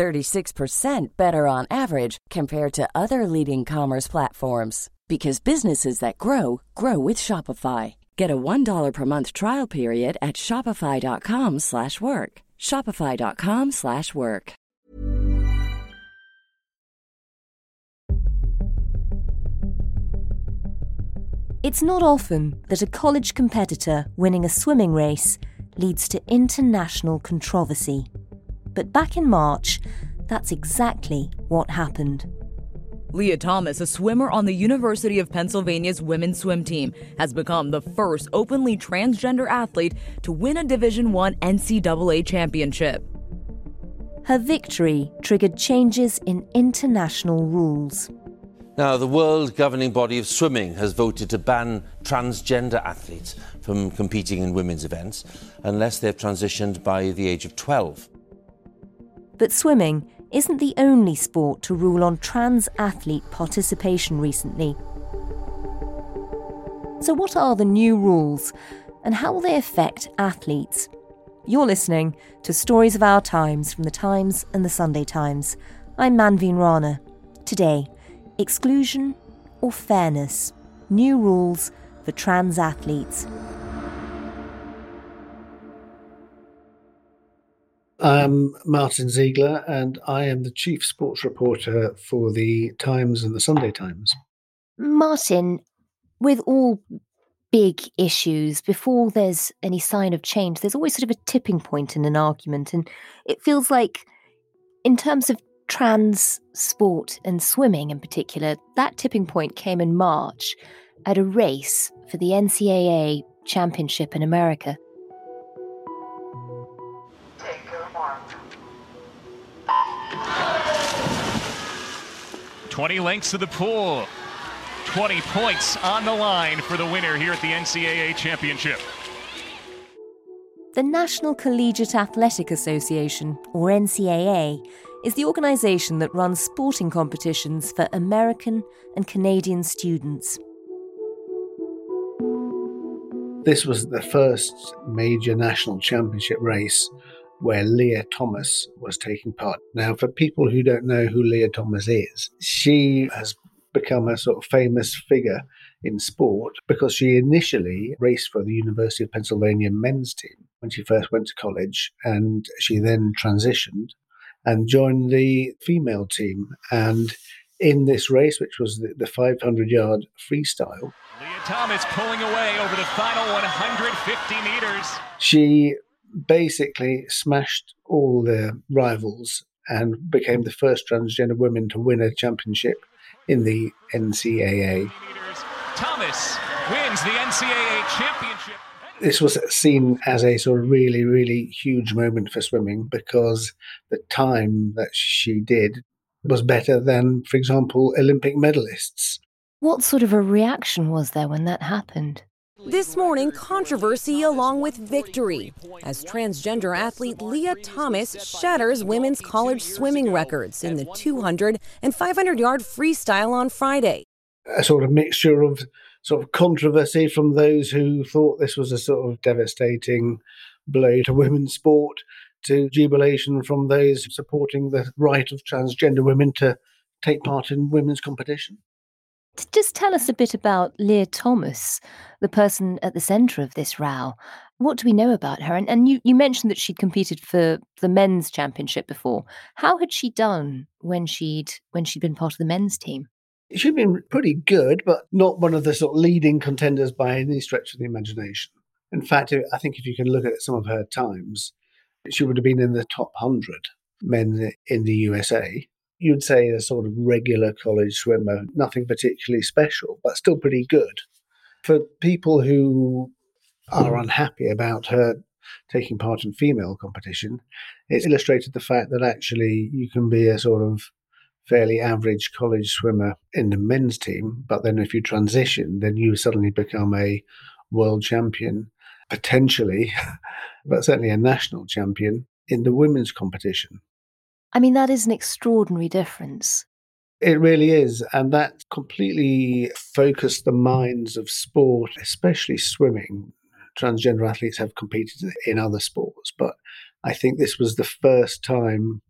36% better on average compared to other leading commerce platforms because businesses that grow grow with Shopify. Get a $1 per month trial period at shopify.com/work. shopify.com/work. It's not often that a college competitor winning a swimming race leads to international controversy. But back in March, that's exactly what happened. Lia Thomas, a swimmer on the University of Pennsylvania's women's swim team, has become the first openly transgender athlete to win a Division I NCAA championship. Her victory triggered changes in international rules. Now, the world governing body of swimming has voted to ban transgender athletes from competing in women's events unless they've transitioned by the age of 12. But swimming isn't the only sport to rule on trans athlete participation recently. So, what are the new rules and how will they affect athletes? You're listening to Stories of Our Times from the Times and the Sunday Times. I'm Manveen Rana. Today, exclusion or fairness? New rules for trans athletes. I'm Martin Ziegler, and I am the chief sports reporter for the Times and the Sunday Times. Martin, with all big issues, before there's any sign of change, there's always sort of a tipping point in an argument. And it feels like, in terms of trans sport and swimming in particular, that tipping point came in March at a race for the NCAA championship in America. 20 lengths to the pool. 20 points on the line for the winner here at the NCAA Championship. The National Collegiate Athletic Association, or NCAA, is the organisation that runs sporting competitions for American and Canadian students. This was the first major national championship race where Lia Thomas was taking part. Now, for people who don't know who Lia Thomas is, she has become a sort of famous figure in sport because she initially raced for the University of Pennsylvania men's team when she first went to college, and she then transitioned and joined the female team. And in this race, which was the, the 500 yard freestyle, Lia Thomas pulling away over the final 150 meters. She basically smashed all their rivals and became the first transgender woman to win a championship in the NCAA. Thomas wins the NCAA championship. This was seen as a sort of really, really huge moment for swimming because the time that she did was better than, for example, Olympic medalists. What sort of a reaction was there when that happened? This morning, controversy along with victory as transgender athlete Lia Thomas shatters women's college swimming records in the 200 and 500 yard freestyle on Friday. A sort of mixture of sort of controversy from those who thought this was a sort of devastating blow to women's sport to jubilation from those supporting the right of transgender women to take part in women's competition. Just tell us a bit about Lia Thomas, the person at the centre of this row. What do we know about her? And, and you, you mentioned that she'd competed for the men's championship before. How had she done when she'd when she'd been part of the men's team? She'd been pretty good, but not one of the sort of leading contenders by any stretch of the imagination. In fact, I think if you can look at some of her times, she would have been in the top 100 men in the USA you'd say a sort of regular college swimmer, nothing particularly special, but still pretty good. For people who are unhappy about her taking part in female competition, it's illustrated the fact that actually you can be a sort of fairly average college swimmer in the men's team, but then if you transition, then you suddenly become a world champion, potentially, but certainly a national champion in the women's competition. I mean, that is an extraordinary difference. It really is. And that completely focused the minds of sport, especially swimming. Transgender athletes have competed in other sports, but I think this was the first time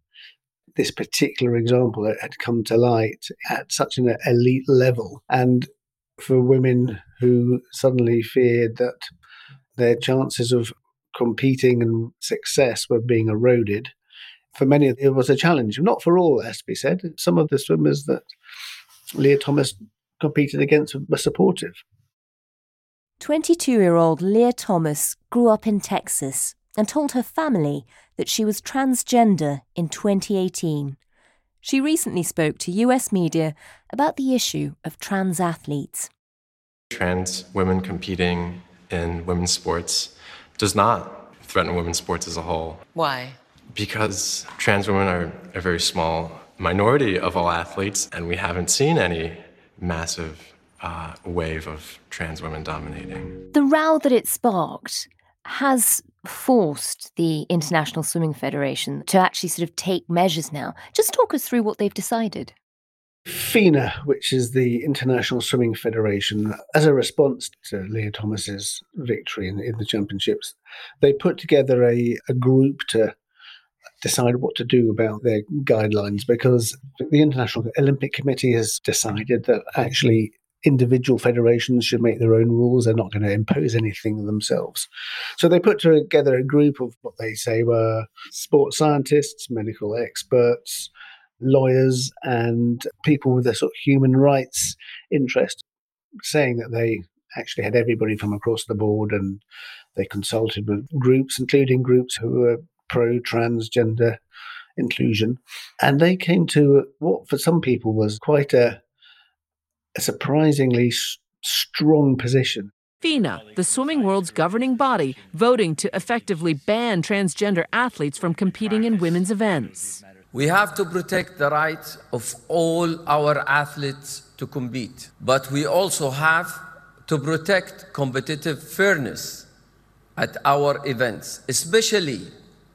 this particular example had come to light at such an elite level. And for women who suddenly feared that their chances of competing and success were being eroded, for many it was a challenge. Not for all, as to be said. Some of the swimmers that Lia Thomas competed against were supportive. 22 year old Lia Thomas grew up in Texas and told her family that she was transgender in 2018. She recently spoke to US media about the issue of trans athletes. Trans women competing in women's sports does not threaten women's sports as a whole. Why? Because trans women are a very small minority of all athletes, and we haven't seen any massive uh, wave of trans women dominating. The row that it sparked has forced the International Swimming Federation to actually sort of take measures now. Just talk us through what they've decided. FINA, which is the International Swimming Federation, as a response to Lia Thomas's victory in, in the championships, they put together a, a group to decide what to do about their guidelines because the International Olympic Committee has decided that actually individual federations should make their own rules. They're not going to impose anything themselves. So they put together a group of what they say were sports scientists, medical experts, lawyers, and people with a sort of human rights interest, saying that they actually had everybody from across the board and they consulted with groups, including groups who were pro transgender inclusion. And they came to what for some people was quite a a surprisingly strong position. FINA, the swimming world's governing body, voting to effectively ban transgender athletes from competing in women's events. We have to protect the rights of all our athletes to compete, but we also have to protect competitive fairness at our events, especially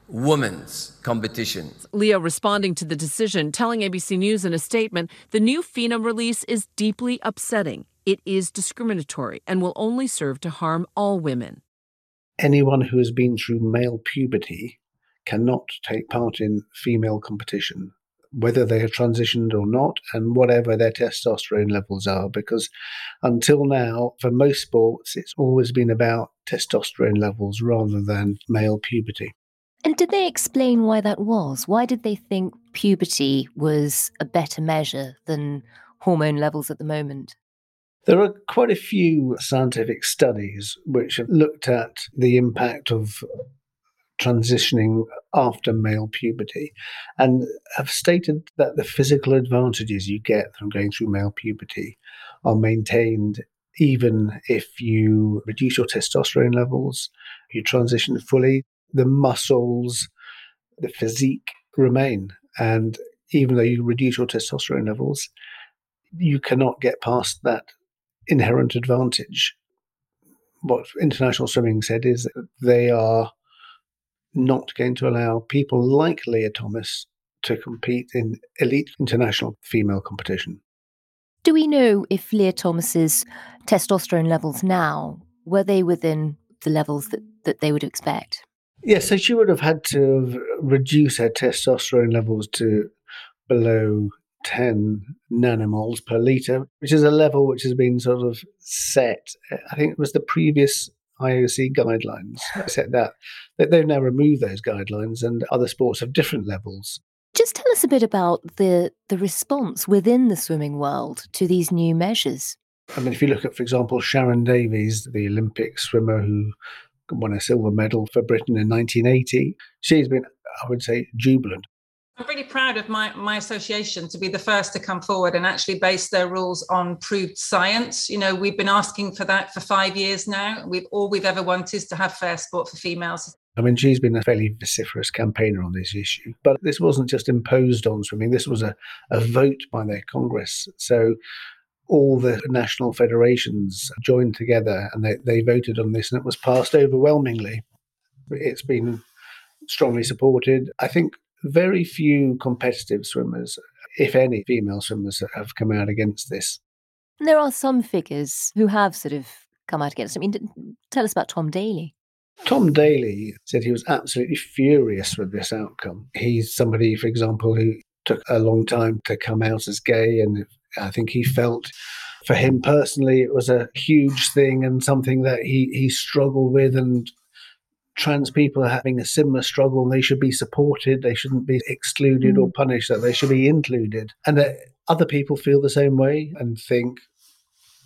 women's competition. Lia responding to the decision, telling ABC News in a statement the new FINA release is deeply upsetting. It is discriminatory and will only serve to harm all women. Anyone who has been through male puberty cannot take part in female competition, whether they have transitioned or not, and whatever their testosterone levels are, because until now, for most sports, it's always been about testosterone levels rather than male puberty. And did they explain why that was? Why did they think puberty was a better measure than hormone levels at the moment? There are quite a few scientific studies which have looked at the impact of transitioning after male puberty and have stated that the physical advantages you get from going through male puberty are maintained even if you reduce your testosterone levels, you transition fully, the muscles, the physique remain. And even though you reduce your testosterone levels, you cannot get past that inherent advantage. What international swimming said is that they are not going to allow people like Lia Thomas to compete in elite international female competition. Do we know if Lia Thomas's testosterone levels now were they within the levels that, that they would expect? Yes, so she would have had to reduce her testosterone levels to below 10 nanomoles per litre, which is a level which has been sort of set. I think it was the previous IOC guidelines set that. They've now removed those guidelines, and other sports have different levels. Just tell us a bit about the, the response within the swimming world to these new measures. I mean, if you look at, for example, Sharron Davies, the Olympic swimmer who won a silver medal for Britain in 1980. She's been, I would say, jubilant. I'm really proud of my, my association to be the first to come forward and actually base their rules on proved science. You know, we've been asking for that for five years now. We've all we've ever wanted is to have fair sport for females. I mean, she's been a fairly vociferous campaigner on this issue, but this wasn't just imposed on swimming. This was a, a vote by their Congress. So all the national federations joined together and they, they voted on this and it was passed overwhelmingly. It's been strongly supported. I think very few competitive swimmers, if any female swimmers, have come out against this. There are some figures who have sort of come out against it. I mean, tell us about Tom Daley. Tom Daley said he was absolutely furious with this outcome. He's somebody, for example, who took a long time to come out as gay, and I think he felt for him personally it was a huge thing and something that he, he struggled with and trans people are having a similar struggle and they should be supported they shouldn't be excluded mm. or punished that they should be included and that other people feel the same way and think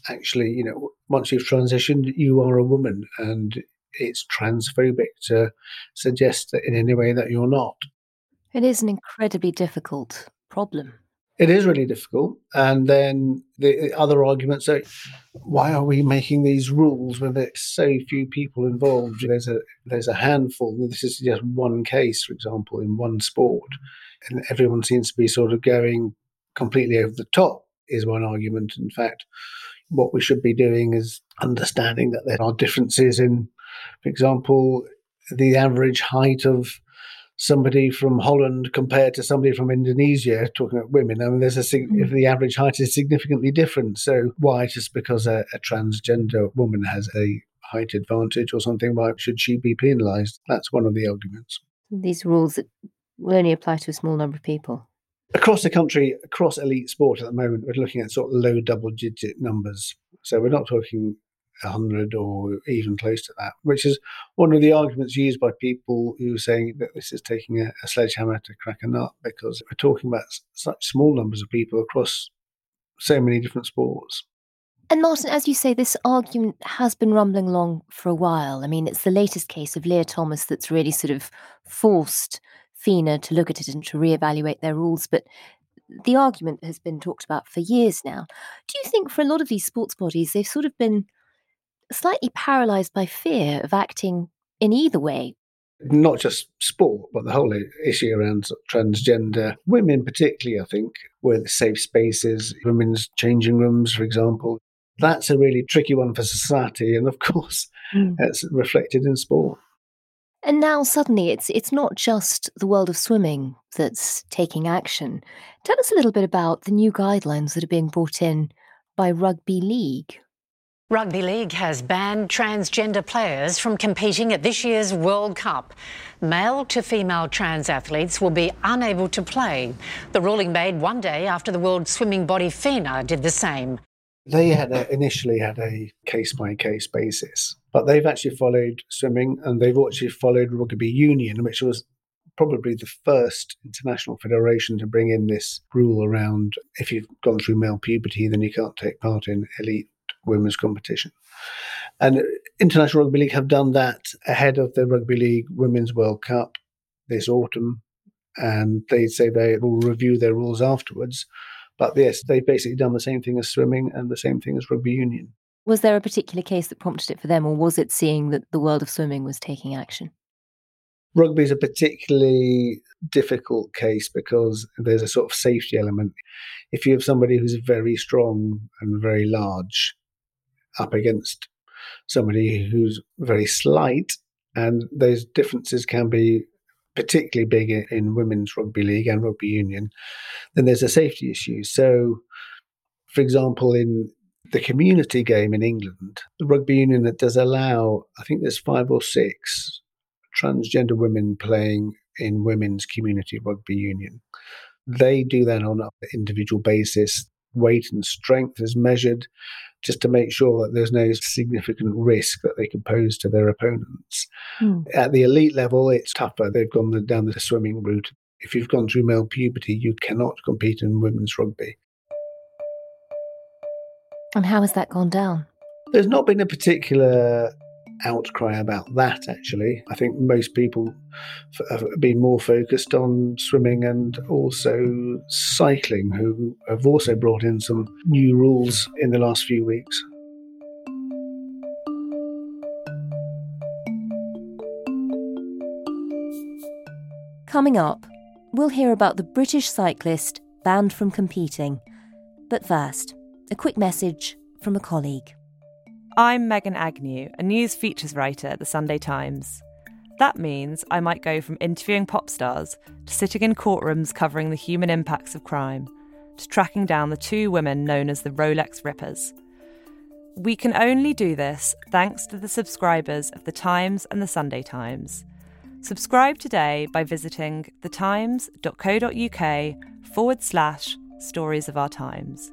actually you know once you've transitioned you are a woman and it's transphobic to suggest that in any way that you're not. It is an incredibly difficult problem. It is really difficult. And then the other arguments are why are we making these rules when there's so few people involved? There's a there's a handful. This is just one case, for example, in one sport. And everyone seems to be sort of going completely over the top, is one argument. In fact, what we should be doing is understanding that there are differences in for example, the average height of somebody from Holland compared to somebody from Indonesia, talking about women, I mean, there's a if mm-hmm. the average height is significantly different. So why just because a, a transgender woman has a height advantage or something, why should she be penalised? That's one of the arguments. These rules that will only apply to a small number of people. Across the country, across elite sport at the moment, we're looking at sort of low double digit numbers. So we're not talking 100 or even close to that, which is one of the arguments used by people who are saying that this is taking a, a sledgehammer to crack a nut because we're talking about such small numbers of people across so many different sports. And Martin, as you say, this argument has been rumbling along for a while. I mean, it's the latest case of Lia Thomas that's really sort of forced FINA to look at it and to reevaluate their rules. But the argument has been talked about for years now. Do you think for a lot of these sports bodies, they've sort of been slightly paralyzed by fear of acting in either way. Not just sport, but the whole issue around transgender women, particularly, I think, where the safe spaces, women's changing rooms, for example. That's a really tricky one for society, and of course, mm. it's reflected in sport. And now suddenly it's it's not just the world of swimming that's taking action. Tell us a little bit about the new guidelines that are being brought in by Rugby League. Rugby League has banned transgender players from competing at this year's World Cup. Male to female trans athletes will be unable to play. The ruling made one day after the world swimming body FINA did the same. They had a, initially had a case by case basis, but they've actually followed swimming and they've actually followed rugby union, which was probably the first international federation to bring in this rule around if you've gone through male puberty, then you can't take part in elite women's competition. And International Rugby League have done that ahead of the Rugby League Women's World Cup this autumn. And they say they will review their rules afterwards. But yes, they've basically done the same thing as swimming and the same thing as rugby union. Was there a particular case that prompted it for them, or was it seeing that the world of swimming was taking action? Rugby is a particularly difficult case because there's a sort of safety element. If you have somebody who's very strong and very large, up against somebody who's very slight, and those differences can be particularly big in women's rugby league and rugby union, then there's a safety issue. So, for example, in the community game in England, the rugby union that does allow, I think there's five or six transgender women playing in women's community rugby union. They do that on an individual basis. Weight and strength is measured just to make sure that there's no significant risk that they can pose to their opponents. Mm. At the elite level, it's tougher. They've gone the, down the swimming route. If you've gone through male puberty, you cannot compete in women's rugby. And how has that gone down? There's not been a particular outcry about that, actually. I think most people have been more focused on swimming and also cycling, who have also brought in some new rules in the last few weeks. Coming up, we'll hear about the British cyclist banned from competing. But first, a quick message from a colleague. I'm Megan Agnew, a news features writer at the Sunday Times. That means I might go from interviewing pop stars to sitting in courtrooms covering the human impacts of crime to tracking down the two women known as the Rolex Rippers. We can only do this thanks to the subscribers of The Times and The Sunday Times. Subscribe today by visiting thetimes.co.uk forward slash stories of our times.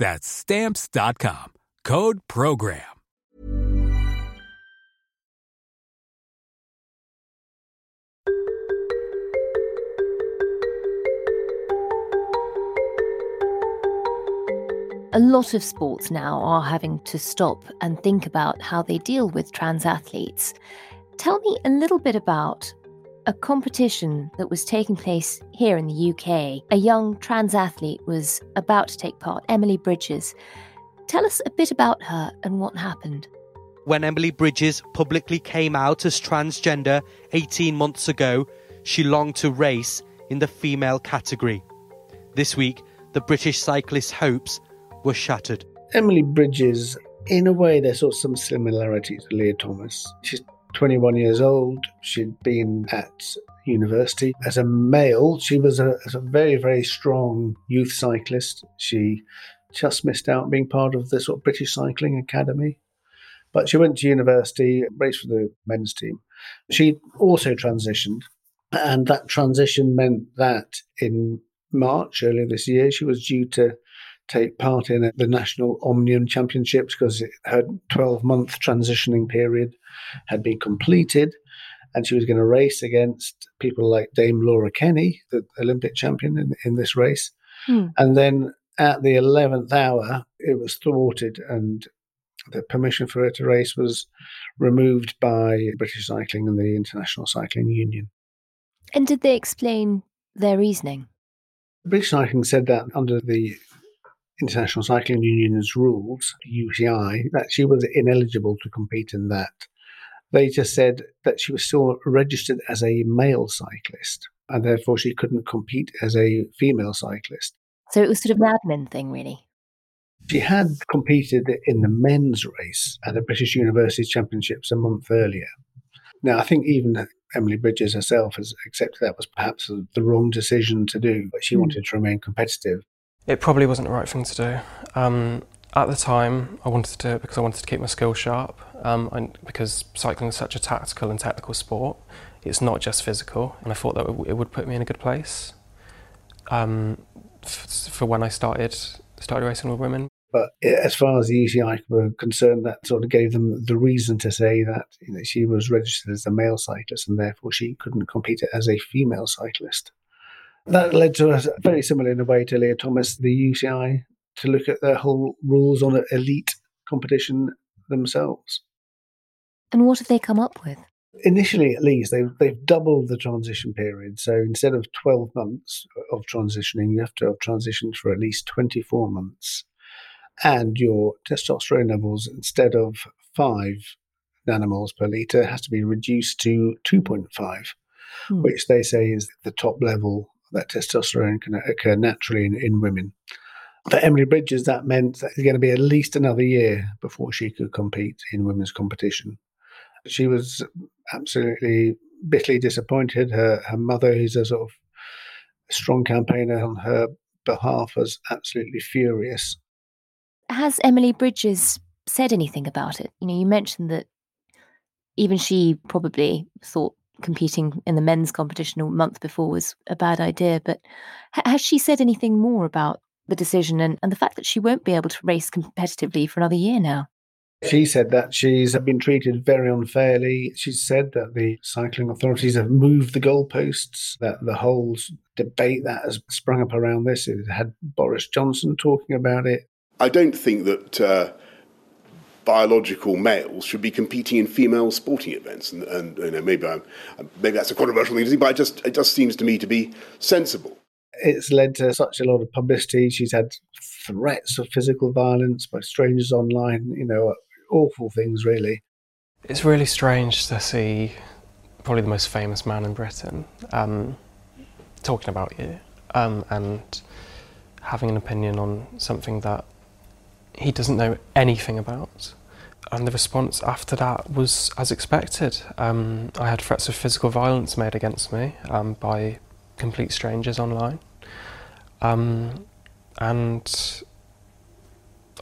That's stamps.com. Code program. A lot of sports now are having to stop and think about how they deal with trans athletes. Tell me a little bit about a competition that was taking place here in the UK. A young trans athlete was about to take part, Emily Bridges. Tell us a bit about her and what happened. When Emily Bridges publicly came out as transgender 18 months ago, she longed to race in the female category. This week, the British cyclist's hopes were shattered. Emily Bridges, in a way, there's sort of some similarities to Lia Thomas. She's 21 years old. She'd been at university. As a male, she was a, a, very, very strong youth cyclist. She just missed out being part of the sort of British Cycling Academy. But she went to university, raced for the men's team. She also transitioned, and that transition meant that in March earlier this year, she was due to take part in the National Omnium Championships because her 12 month transitioning period had been completed. And she was going to race against people like Dame Laura Kenny, the Olympic champion in, in this race. Hmm. And then at the 11th hour, it was thwarted, and the permission for her to race was removed by British Cycling and the International Cycling Union. And did they explain their reasoning? British Cycling said that under the International Cycling Union's rules, UCI, that she was ineligible to compete in that. They just said that she was still registered as a male cyclist and therefore she couldn't compete as a female cyclist. So it was sort of an admin thing, really. She had competed in the men's race at the British University Championships a month earlier. Now, I think even Emily Bridges herself has accepted that was perhaps the wrong decision to do, but she mm. wanted to remain competitive. It probably wasn't the right thing to do. Um, at the time, I wanted to do it because I wanted to keep my skills sharp. Um, and because cycling is such a tactical and technical sport, it's not just physical. And I thought that it would put me in a good place um, for when I started started racing with women. But as far as the UCI were concerned, that sort of gave them the reason to say that you know, she was registered as a male cyclist and therefore she couldn't compete as a female cyclist. That led to a very similar in a way to Lia Thomas, the UCI, to look at their whole rules on elite competition themselves. And what have they come up with? Initially, at least, they've, they've doubled the transition period. So instead of 12 months of transitioning, you have to have transitioned for at least 24 months. And your testosterone levels, instead of 5 nanomoles per litre, has to be reduced to 2.5. hmm. which they say is the top level that testosterone can occur naturally in, in women. For Emily Bridges, that meant that it's going to be at least another year before she could compete in women's competition. She was absolutely bitterly disappointed. Her her mother, who's a sort of strong campaigner on her behalf, was absolutely furious. Has Emily Bridges said anything about it? You know, you mentioned that even she probably thought competing in the men's competition a month before was a bad idea. But has she said anything more about the decision and, and the fact that she won't be able to race competitively for another year now? She said that she's been treated very unfairly. She said that the cycling authorities have moved the goalposts, that the whole debate that has sprung up around this, it had Boris Johnson talking about it. I don't think that uh, biological males should be competing in female sporting events. And, and you know, maybe, I'm, maybe that's a controversial thing to say, but it just, it just seems to me to be sensible. It's led to such a lot of publicity. She's had threats of physical violence by strangers online, you know, awful things, really. It's really strange to see probably the most famous man in Britain um, talking about you um, and having an opinion on something that he doesn't know anything about. And the response after that was as expected. Um, I had threats of physical violence made against me um, by complete strangers online. Um, and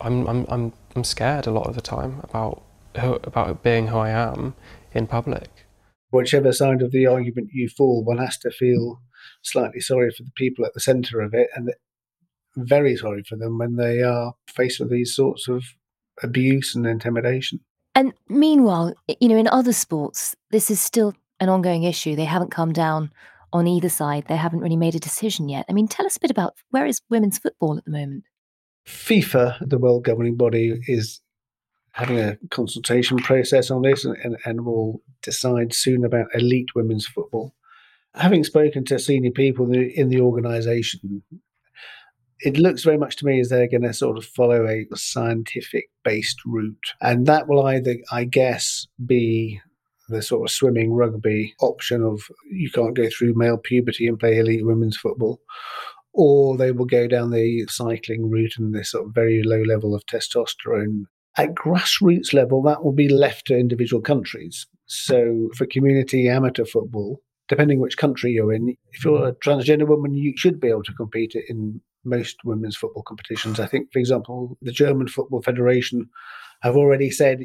I'm, I'm, I'm, I'm scared a lot of the time about, who, about being who I am in public. Whichever side of the argument you fall, one has to feel slightly sorry for the people at the centre of it and very sorry for them when they are faced with these sorts of abuse and intimidation. And meanwhile, you know, in other sports, this is still an ongoing issue. They haven't come down on either side. They haven't really made a decision yet. I mean, tell us a bit about where is women's football at the moment? FIFA, the world governing body, is having a consultation process on this and, and, and will decide soon about elite women's football. Having spoken to senior people in the, in the organisation, it looks very much to me as they're going to sort of follow a scientific based route. And that will either, I guess, be the sort of swimming rugby option of you can't go through male puberty and play elite women's football. Or they will go down the cycling route and this sort of very low level of testosterone. At grassroots level, that will be left to individual countries. So for community amateur football, depending which country you're in, if you're a transgender woman, you should be able to compete in most women's football competitions. I think, for example, the German Football Federation have already said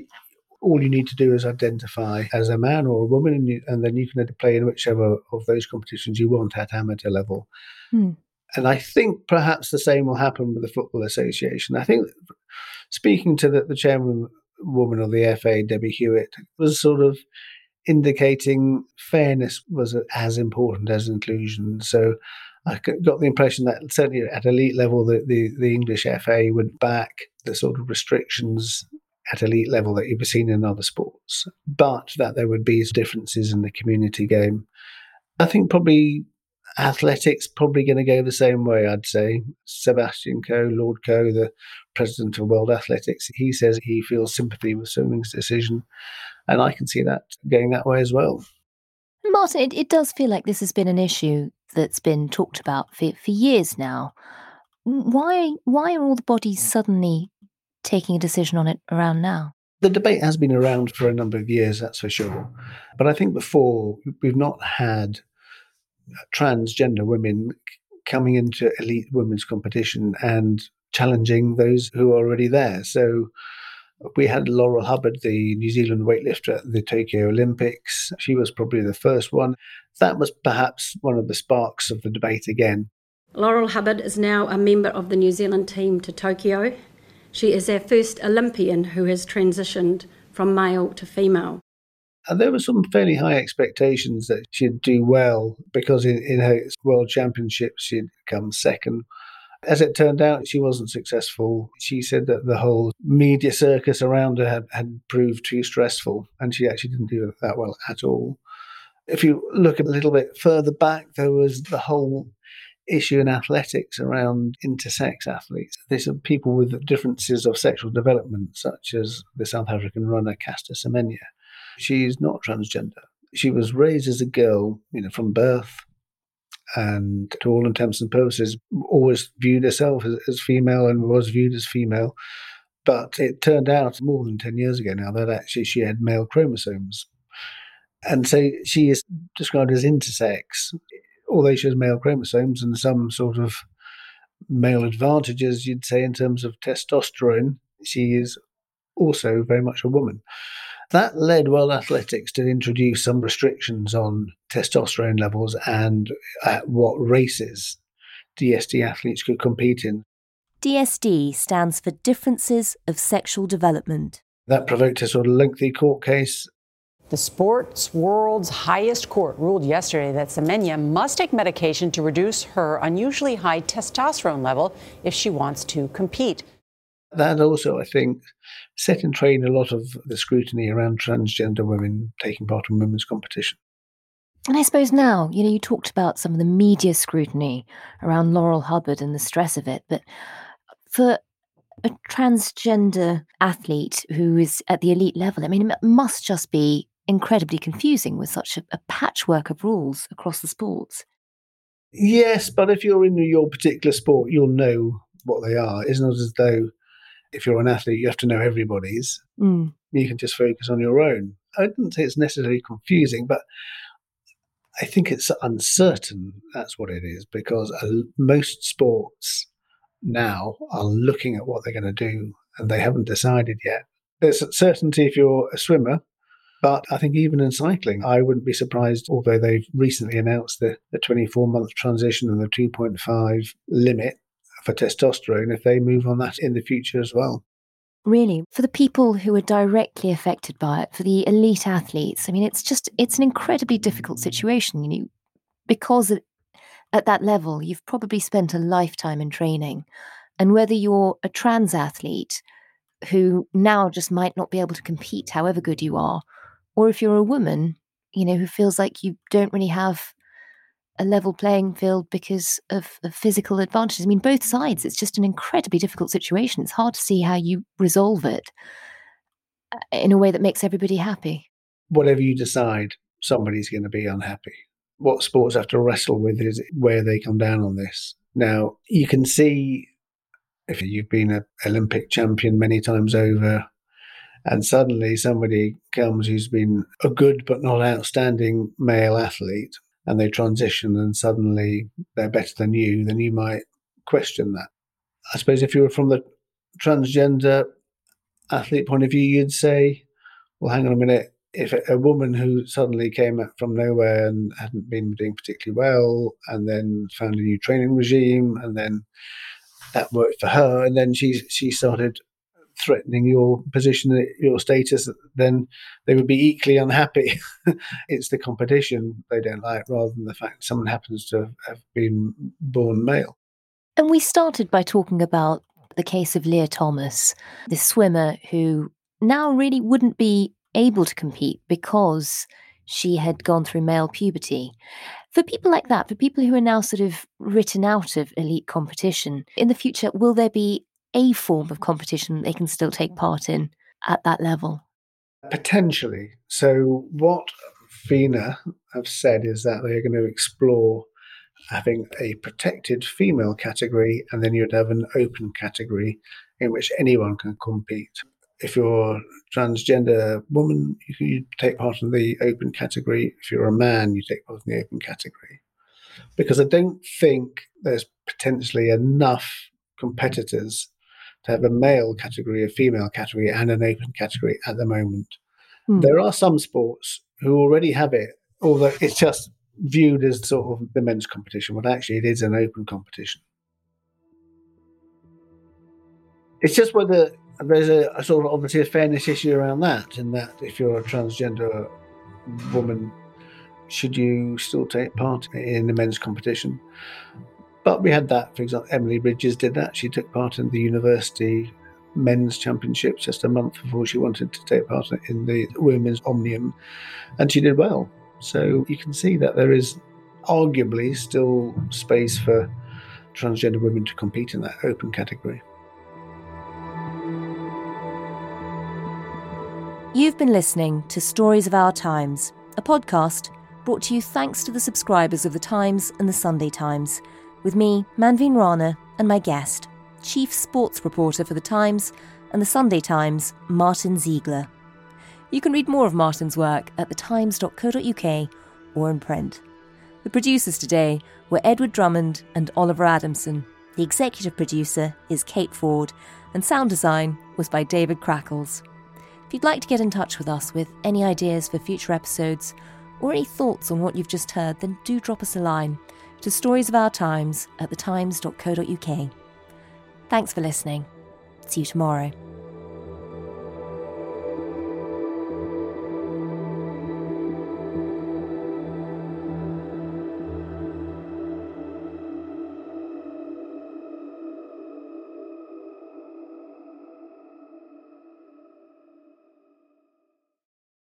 all you need to do is identify as a man or a woman, and, you, and then you can play in whichever of those competitions you want at amateur level. Hmm. And I think perhaps the same will happen with the Football Association. I think speaking to the, the chairman woman of the FA, Debbie Hewitt, was sort of indicating fairness was as important as inclusion. So I got the impression that certainly at elite level, the, the, the English FA would back the sort of restrictions at elite level that you've seen in other sports, but that there would be differences in the community game. I think probably athletics probably going to go the same way. I'd say Sebastian Coe, Lord Coe, the president of World Athletics, he says he feels sympathy with swimming's decision, and I can see that going that way as well. Martin, it, it does feel like this has been an issue that's been talked about for, for years now. Why why are all the bodies mm. suddenly taking a decision on it around now? The debate has been around for a number of years, that's for sure. But I think before we've not had transgender women coming into elite women's competition and challenging those who are already there. So we had Laurel Hubbard, the New Zealand weightlifter at the Tokyo Olympics. She was probably the first one. That was perhaps one of the sparks of the debate again. Laurel Hubbard is now a member of the New Zealand team to Tokyo. She is our first Olympian who has transitioned from male to female. And there were some fairly high expectations that she'd do well because in, in her world championships she'd come second. As it turned out, she wasn't successful. She said that the whole media circus around her had, had proved too stressful, and she actually didn't do that well at all. If you look a little bit further back, there was the whole issue in athletics around intersex athletes. These are people with differences of sexual development, such as the South African runner Caster Semenya. She's not transgender. She was raised as a girl, you know, from birth, and to all intents and purposes, always viewed herself as, as female and was viewed as female. But it turned out more than 10 years ago now that actually she had male chromosomes. And so she is described as intersex, although she has male chromosomes and some sort of male advantages, you'd say, in terms of testosterone. She is also very much a woman. That led World Athletics to introduce some restrictions on testosterone levels and at what races DSD athletes could compete in. DSD stands for Differences of Sexual Development. That provoked a sort of lengthy court case. The sports world's highest court ruled yesterday that Semenya must take medication to reduce her unusually high testosterone level if she wants to compete. That also, I think, set in train a lot of the scrutiny around transgender women taking part in women's competition. And I suppose now, you know, you talked about some of the media scrutiny around Laurel Hubbard and the stress of it, but for a transgender athlete who is at the elite level, I mean, it must just be incredibly confusing with such a, a patchwork of rules across the sports. Yes, but if you're in your particular sport, you'll know what they are. It's not as though if you're an athlete, you have to know everybody's. Mm. You can just focus on your own. I wouldn't say it's necessarily confusing, but I think it's uncertain. That's what it is, because most sports now are looking at what they're going to do and they haven't decided yet. There's certainty if you're a swimmer, but I think even in cycling, I wouldn't be surprised, although they've recently announced the, the 24 month transition and the 2.5 limit for testosterone, if they move on that in the future as well. Really, for the people who are directly affected by it, for the elite athletes, I mean, it's just, it's an incredibly difficult situation, you know, because at that level, you've probably spent a lifetime in training. And whether you're a trans athlete who now just might not be able to compete, however good you are, or if you're a woman, you know, who feels like you don't really have a level playing field because of, of, physical advantages. I mean, both sides, it's just an incredibly difficult situation. It's hard to see how you resolve it uh, in a way that makes everybody happy. Whatever you decide, somebody's going to be unhappy what sports have to wrestle with is where they come down on this. Now, you can see if you've been an Olympic champion many times over, and suddenly somebody comes who's been a good but not outstanding male athlete, and they transition and suddenly they're better than you, then you might question that. I suppose if you were from the transgender athlete point of view, you'd say, well, hang on a minute, if a woman who suddenly came from nowhere and hadn't been doing particularly well, and then found a new training regime, and then that worked for her, and then she she started threatening your position, your status, then they would be equally unhappy. it's the competition they don't like, rather than the fact someone happens to have been born male. And we started by talking about the case of Lia Thomas, this swimmer who now really wouldn't be able to compete because she had gone through male puberty. For people like that, for people who are now sort of written out of elite competition, in the future, will there be a form of competition they can still take part in at that level? Potentially. So, what FINA have said is that they're going to explore having a protected female category and then you'd have an open category in which anyone can compete if you're a transgender woman, you, you take part in the open category. If you're a man, you take part in the open category. Because I don't think there's potentially enough competitors to have a male category, a female category, and an open category at the moment. Hmm. There are some sports who already have it, although it's just viewed as sort of the men's competition, but actually it is an open competition. It's just whether there's a, a, sort of obviously a fairness issue around that, in that if you're a transgender woman, should you still take part in the men's competition? But we had that, for example, Emily Bridges did that. She took part in the university men's championships just a month before she wanted to take part in the women's omnium, and she did well. So you can see that there is arguably still space for transgender women to compete in that open category. You've been listening to Stories of Our Times, a podcast brought to you thanks to the subscribers of The Times and The Sunday Times, with me, Manveen Rana, and my guest, Chief Sports Reporter for The Times and The Sunday Times, Martin Ziegler. You can read more of Martin's work at thetimes.co.uk or in print. The producers today were Edward Drummond and Oliver Adamson. The executive producer is Kate Ford, and sound design was by David Crackles. If you'd like to get in touch with us with any ideas for future episodes or any thoughts on what you've just heard, then do drop us a line to Stories of Our Times at thetimes.co.uk. Thanks for listening. See you tomorrow.